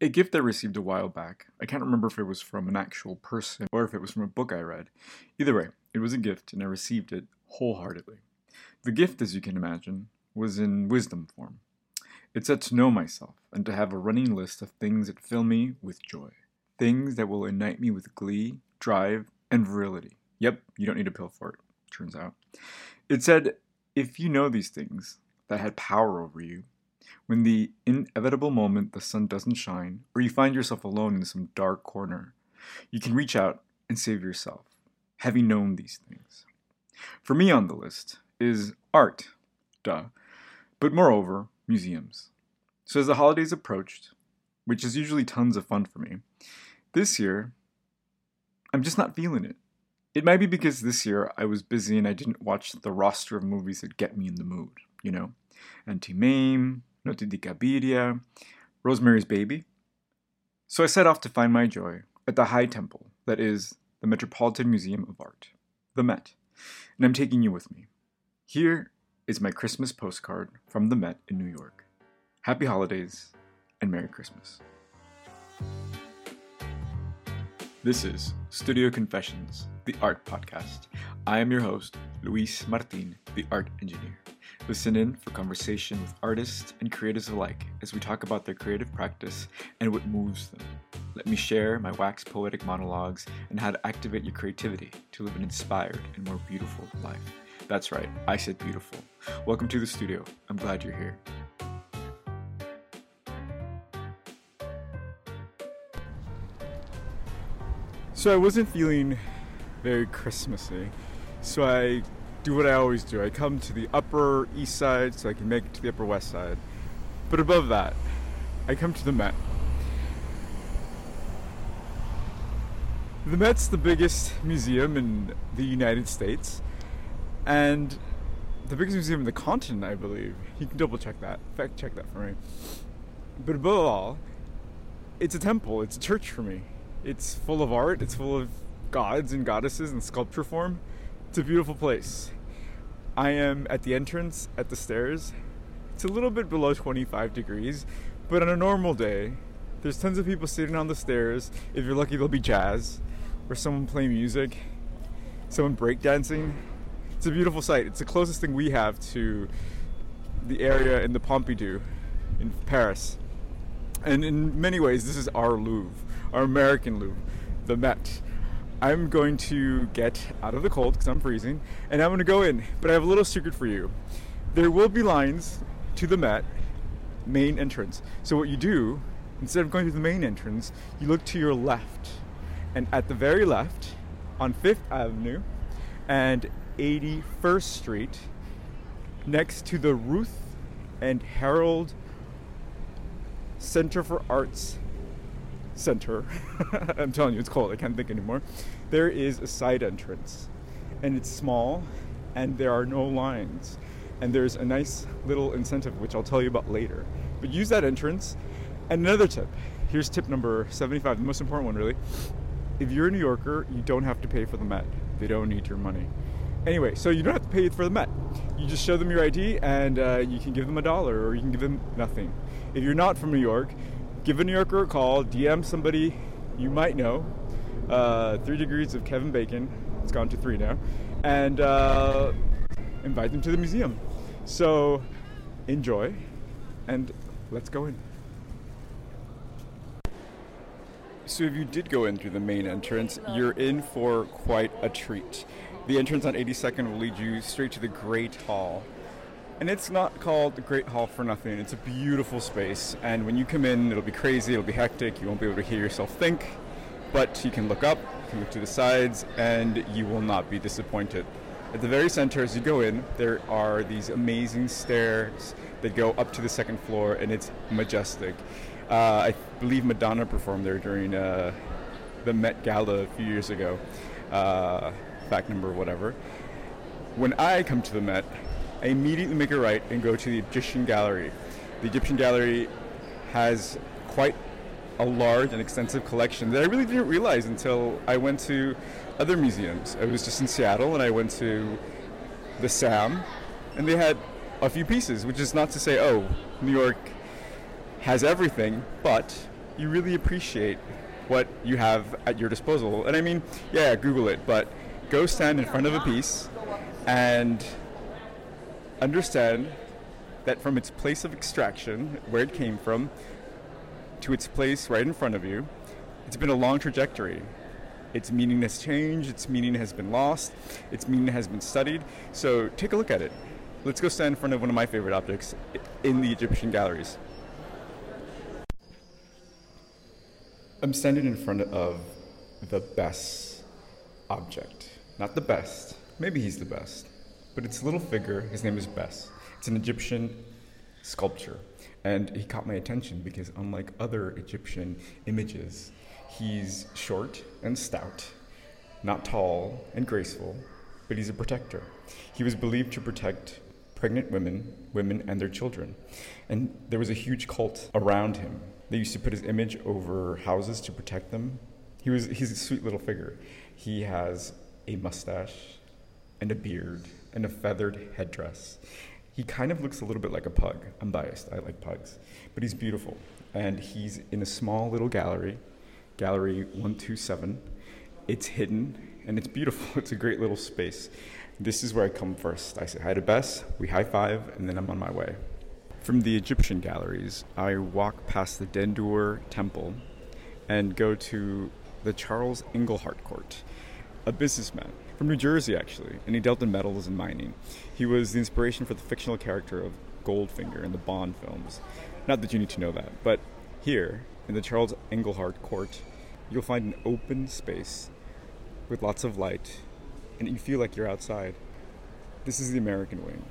A gift I received a while back. I can't remember if it was from an actual person or if it was from a book I read. Either way, it was a gift and I received it wholeheartedly. The gift, as you can imagine, was in wisdom form. It said to know myself and to have a running list of things that fill me with joy. Things that will ignite me with glee, drive, and virility. Yep, you don't need a pill for it, turns out. It said, if you know these things that had power over you, when the inevitable moment the sun doesn't shine, or you find yourself alone in some dark corner, you can reach out and save yourself, having known these things. For me on the list is art, duh, but moreover, museums. So as the holidays approached, which is usually tons of fun for me, this year, I'm just not feeling it. It might be because this year I was busy and I didn't watch the roster of movies that get me in the mood, you know? Auntie Mame, Notte di Cabiria, Rosemary's Baby. So I set off to find my joy at the High Temple, that is, the Metropolitan Museum of Art, the Met, and I'm taking you with me. Here is my Christmas postcard from the Met in New York. Happy holidays and Merry Christmas. This is Studio Confessions, the art podcast. I am your host, Luis Martin, the art engineer. Listen in for conversation with artists and creatives alike as we talk about their creative practice and what moves them. Let me share my wax poetic monologues and how to activate your creativity to live an inspired and more beautiful life. That's right, I said beautiful. Welcome to the studio. I'm glad you're here. So I wasn't feeling very Christmassy, so I do what I always do. I come to the upper east side so I can make it to the upper west side. But above that, I come to the Met. The Met's the biggest museum in the United States and the biggest museum in the continent, I believe. You can double check that, fact check that for me. But above all, it's a temple, it's a church for me. It's full of art, it's full of gods and goddesses in sculpture form. It's a beautiful place. I am at the entrance at the stairs. It's a little bit below 25 degrees, but on a normal day, there's tons of people sitting on the stairs. If you're lucky, there'll be jazz or someone playing music, someone breakdancing. It's a beautiful sight. It's the closest thing we have to the area in the Pompidou in Paris. And in many ways, this is our Louvre our American Louvre, the Met. I'm going to get out of the cold because I'm freezing, and I'm going to go in. But I have a little secret for you. There will be lines to the Met main entrance. So what you do, instead of going to the main entrance, you look to your left, and at the very left, on Fifth Avenue and 81st Street, next to the Ruth and Harold Center for Arts center. I'm telling you, it's cold. I can't think anymore. There is a side entrance, and it's small, and there are no lines. And there's a nice little incentive, which I'll tell you about later. But use that entrance. And another tip here's tip number 75, the most important one, really. If you're a New Yorker, you don't have to pay for the Met, they don't need your money. Anyway, so you don't have to pay for the Met. You just show them your ID and uh, you can give them a dollar or you can give them nothing. If you're not from New York, give a New Yorker a call, DM somebody you might know. Uh, three degrees of Kevin Bacon. It's gone to three now. And uh, invite them to the museum. So enjoy and let's go in. So, if you did go in through the main entrance, you're in for quite a treat. The entrance on 82nd will lead you straight to the Great Hall. And it's not called the Great Hall for nothing. It's a beautiful space. And when you come in, it'll be crazy, it'll be hectic, you won't be able to hear yourself think. But you can look up, you can look to the sides, and you will not be disappointed. At the very center, as you go in, there are these amazing stairs that go up to the second floor, and it's majestic. Uh, I believe Madonna performed there during uh, the Met Gala a few years ago. Uh, fact number, whatever. When I come to the Met, I immediately make a right and go to the Egyptian Gallery. The Egyptian Gallery has quite a large and extensive collection that I really didn't realize until I went to other museums. I was just in Seattle and I went to the SAM and they had a few pieces, which is not to say, oh, New York has everything, but you really appreciate what you have at your disposal. And I mean, yeah, Google it, but go stand in front of a piece and understand that from its place of extraction, where it came from, to its place right in front of you, it's been a long trajectory. Its meaning has changed, its meaning has been lost, its meaning has been studied. So take a look at it. Let's go stand in front of one of my favorite objects in the Egyptian galleries. I'm standing in front of the best object. Not the best, maybe he's the best, but it's a little figure. His name is Bes. It's an Egyptian sculpture. And he caught my attention because, unlike other Egyptian images, he's short and stout, not tall and graceful, but he's a protector. He was believed to protect pregnant women, women and their children. And there was a huge cult around him. They used to put his image over houses to protect them. He was he's a sweet little figure. He has a mustache and a beard and a feathered headdress. He kind of looks a little bit like a pug. I'm biased. I like pugs. But he's beautiful. And he's in a small little gallery, Gallery 127. It's hidden and it's beautiful. It's a great little space. This is where I come first. I say hi to Bes, we high five, and then I'm on my way. From the Egyptian galleries, I walk past the Dendur Temple and go to the Charles Engelhardt Court, a businessman from New Jersey, actually, and he dealt in metals and mining. He was the inspiration for the fictional character of Goldfinger in the Bond films. Not that you need to know that, but here, in the Charles Engelhardt Court, you'll find an open space with lots of light, and you feel like you're outside. This is the American wing,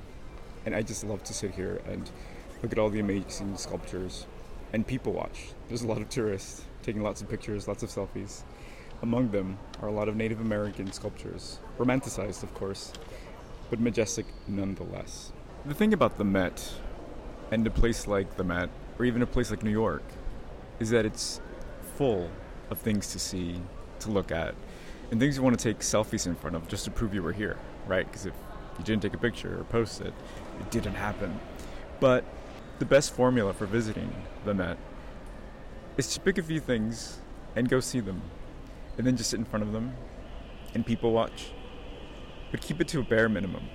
and I just love to sit here and look at all the amazing sculptures and people watch. There's a lot of tourists taking lots of pictures, lots of selfies. Among them are a lot of Native American sculptures, romanticized, of course, but majestic nonetheless. The thing about the Met, and a place like the Met, or even a place like New York, is that it's full of things to see, to look at, and things you want to take selfies in front of just to prove you were here, right? Because if you didn't take a picture or post it, it didn't happen. But the best formula for visiting the Met is to pick a few things and go see them and then just sit in front of them and people watch. But keep it to a bare minimum.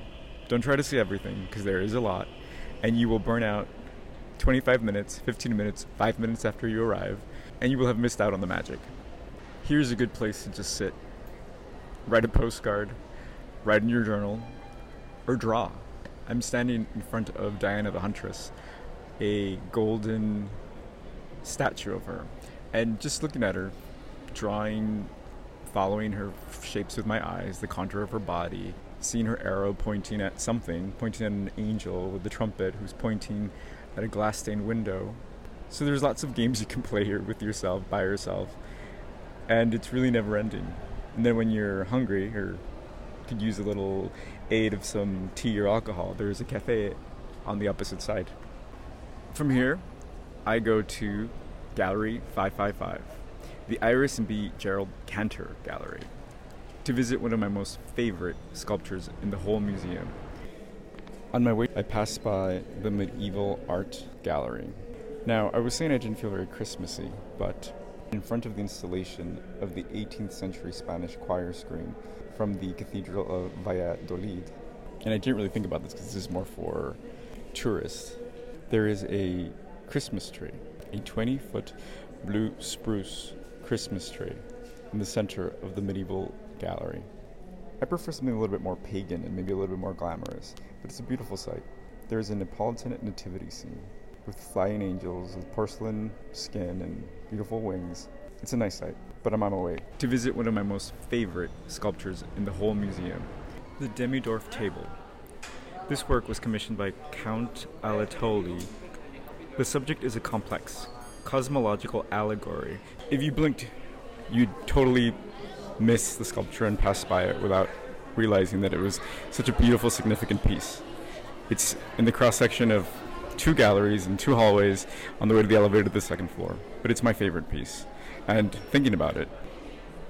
Don't try to see everything because there is a lot, and you will burn out 25 minutes, 15 minutes, 5 minutes after you arrive, and you will have missed out on the magic. Here's a good place to just sit, write a postcard, write in your journal, or draw. I'm standing in front of Diana the Huntress, a golden statue of her, and just looking at her drawing, following her shapes with my eyes, the contour of her body, seeing her arrow pointing at something, pointing at an angel with the trumpet who's pointing at a glass stained window. So there's lots of games you can play here with yourself, by yourself, and it's really never ending. And then when you're hungry or could use a little aid of some tea or alcohol, there's a cafe on the opposite side. From here, I go to Gallery 555 the Iris and B. Gerald Cantor Gallery to visit one of my most favorite sculptures in the whole museum. On my way, I passed by the Medieval Art Gallery. Now, I was saying I didn't feel very Christmassy, but in front of the installation of the 18th century Spanish choir screen from the Cathedral of Valladolid, and I didn't really think about this because this is more for tourists, there is a Christmas tree, a 20 foot blue spruce Christmas tree in the center of the medieval gallery. I prefer something a little bit more pagan and maybe a little bit more glamorous, but it's a beautiful sight. There is a Neapolitan nativity scene with flying angels with porcelain skin and beautiful wings. It's a nice sight, but I'm on my way to visit one of my most favorite sculptures in the whole museum the Demidoff table. This work was commissioned by Count Anatoli. The subject is a complex, cosmological allegory. If you blinked, you'd totally miss the sculpture and pass by it without realizing that it was such a beautiful, significant piece. It's in the cross section of two galleries and two hallways on the way to the elevator to the second floor. But it's my favorite piece. And thinking about it,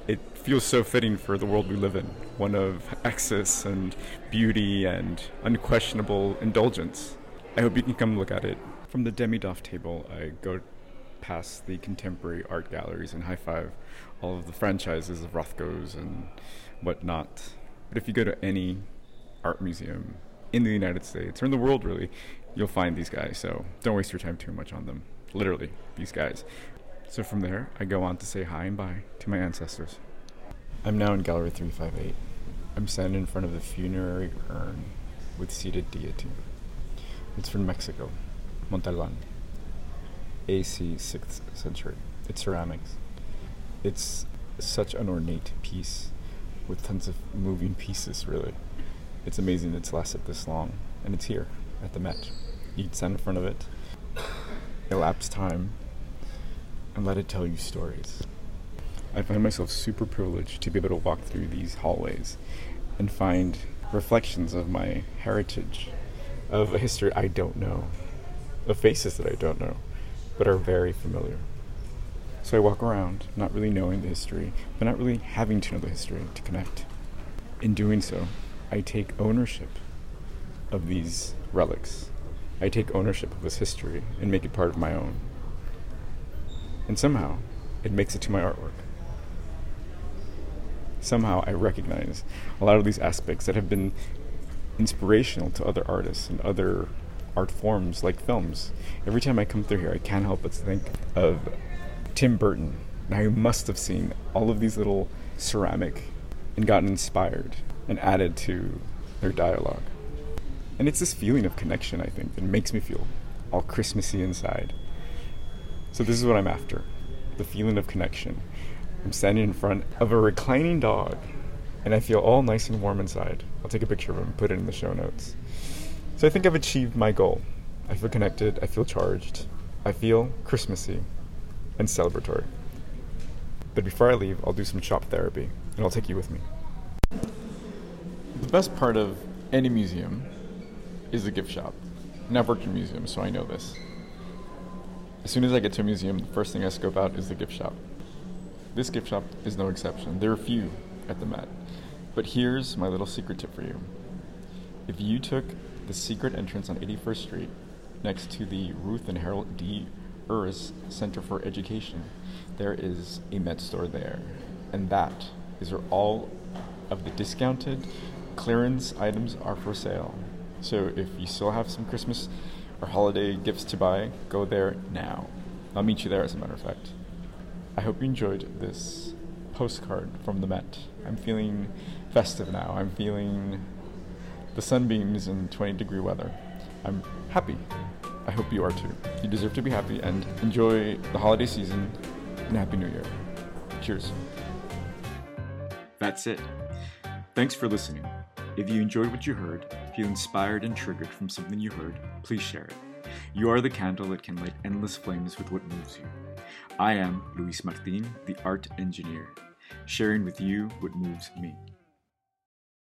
it feels so fitting for the world we live in one of excess and beauty and unquestionable indulgence. I hope you can come look at it. From the Demidoff table, I go past the contemporary art galleries and high five all of the franchises of Rothko's and whatnot. But if you go to any art museum in the United States or in the world, really, you'll find these guys. So don't waste your time too much on them. Literally, these guys. So from there, I go on to say hi and bye to my ancestors. I'm now in Gallery 358. I'm standing in front of the funerary urn with seated deity. It's from Mexico, Monte Albán, AC 6th century. It's ceramics. It's such an ornate piece with tons of moving pieces, really. It's amazing it's lasted this long, and it's here at the Met. You'd stand in front of it, elapse time, and let it tell you stories. I find myself super privileged to be able to walk through these hallways and find reflections of my heritage, of a history I don't know, of faces that I don't know, but are very familiar. So I walk around, not really knowing the history, but not really having to know the history to connect. In doing so, I take ownership of these relics. I take ownership of this history and make it part of my own. And somehow, it makes it to my artwork somehow I recognize a lot of these aspects that have been inspirational to other artists and other art forms like films. Every time I come through here, I can't help but think of Tim Burton. Now, you must have seen all of these little ceramic and gotten inspired and added to their dialogue. And it's this feeling of connection, I think, that makes me feel all Christmassy inside. So, this is what I'm after the feeling of connection. I'm standing in front of a reclining dog, and I feel all nice and warm inside. I'll take a picture of him and put it in the show notes. So I think I've achieved my goal. I feel connected, I feel charged, I feel Christmassy and celebratory. But before I leave, I'll do some shop therapy, and I'll take you with me. The best part of any museum is the gift shop. And I've worked in museums, so I know this. As soon as I get to a museum, the first thing I scope out is the gift shop. This gift shop is no exception. There are few at the Met. But here's my little secret tip for you. If you took the secret entrance on 81st Street next to the Ruth and Harold D. Uris Center for Education, there is a Met store there. And that is where all of the discounted clearance items are for sale. So if you still have some Christmas or holiday gifts to buy, go there now. I'll meet you there, as a matter of fact. I hope you enjoyed this postcard from the Met. I'm feeling festive now. I'm feeling the sunbeams in 20 degree weather. I'm happy. I hope you are too. You deserve to be happy and enjoy the holiday season and Happy New Year. Cheers. That's it. Thanks for listening. If you enjoyed what you heard, feel inspired and triggered from something you heard, please share it. You are the candle that can light endless flames with what moves you. I am Luis Martin, the art engineer, sharing with you what moves me.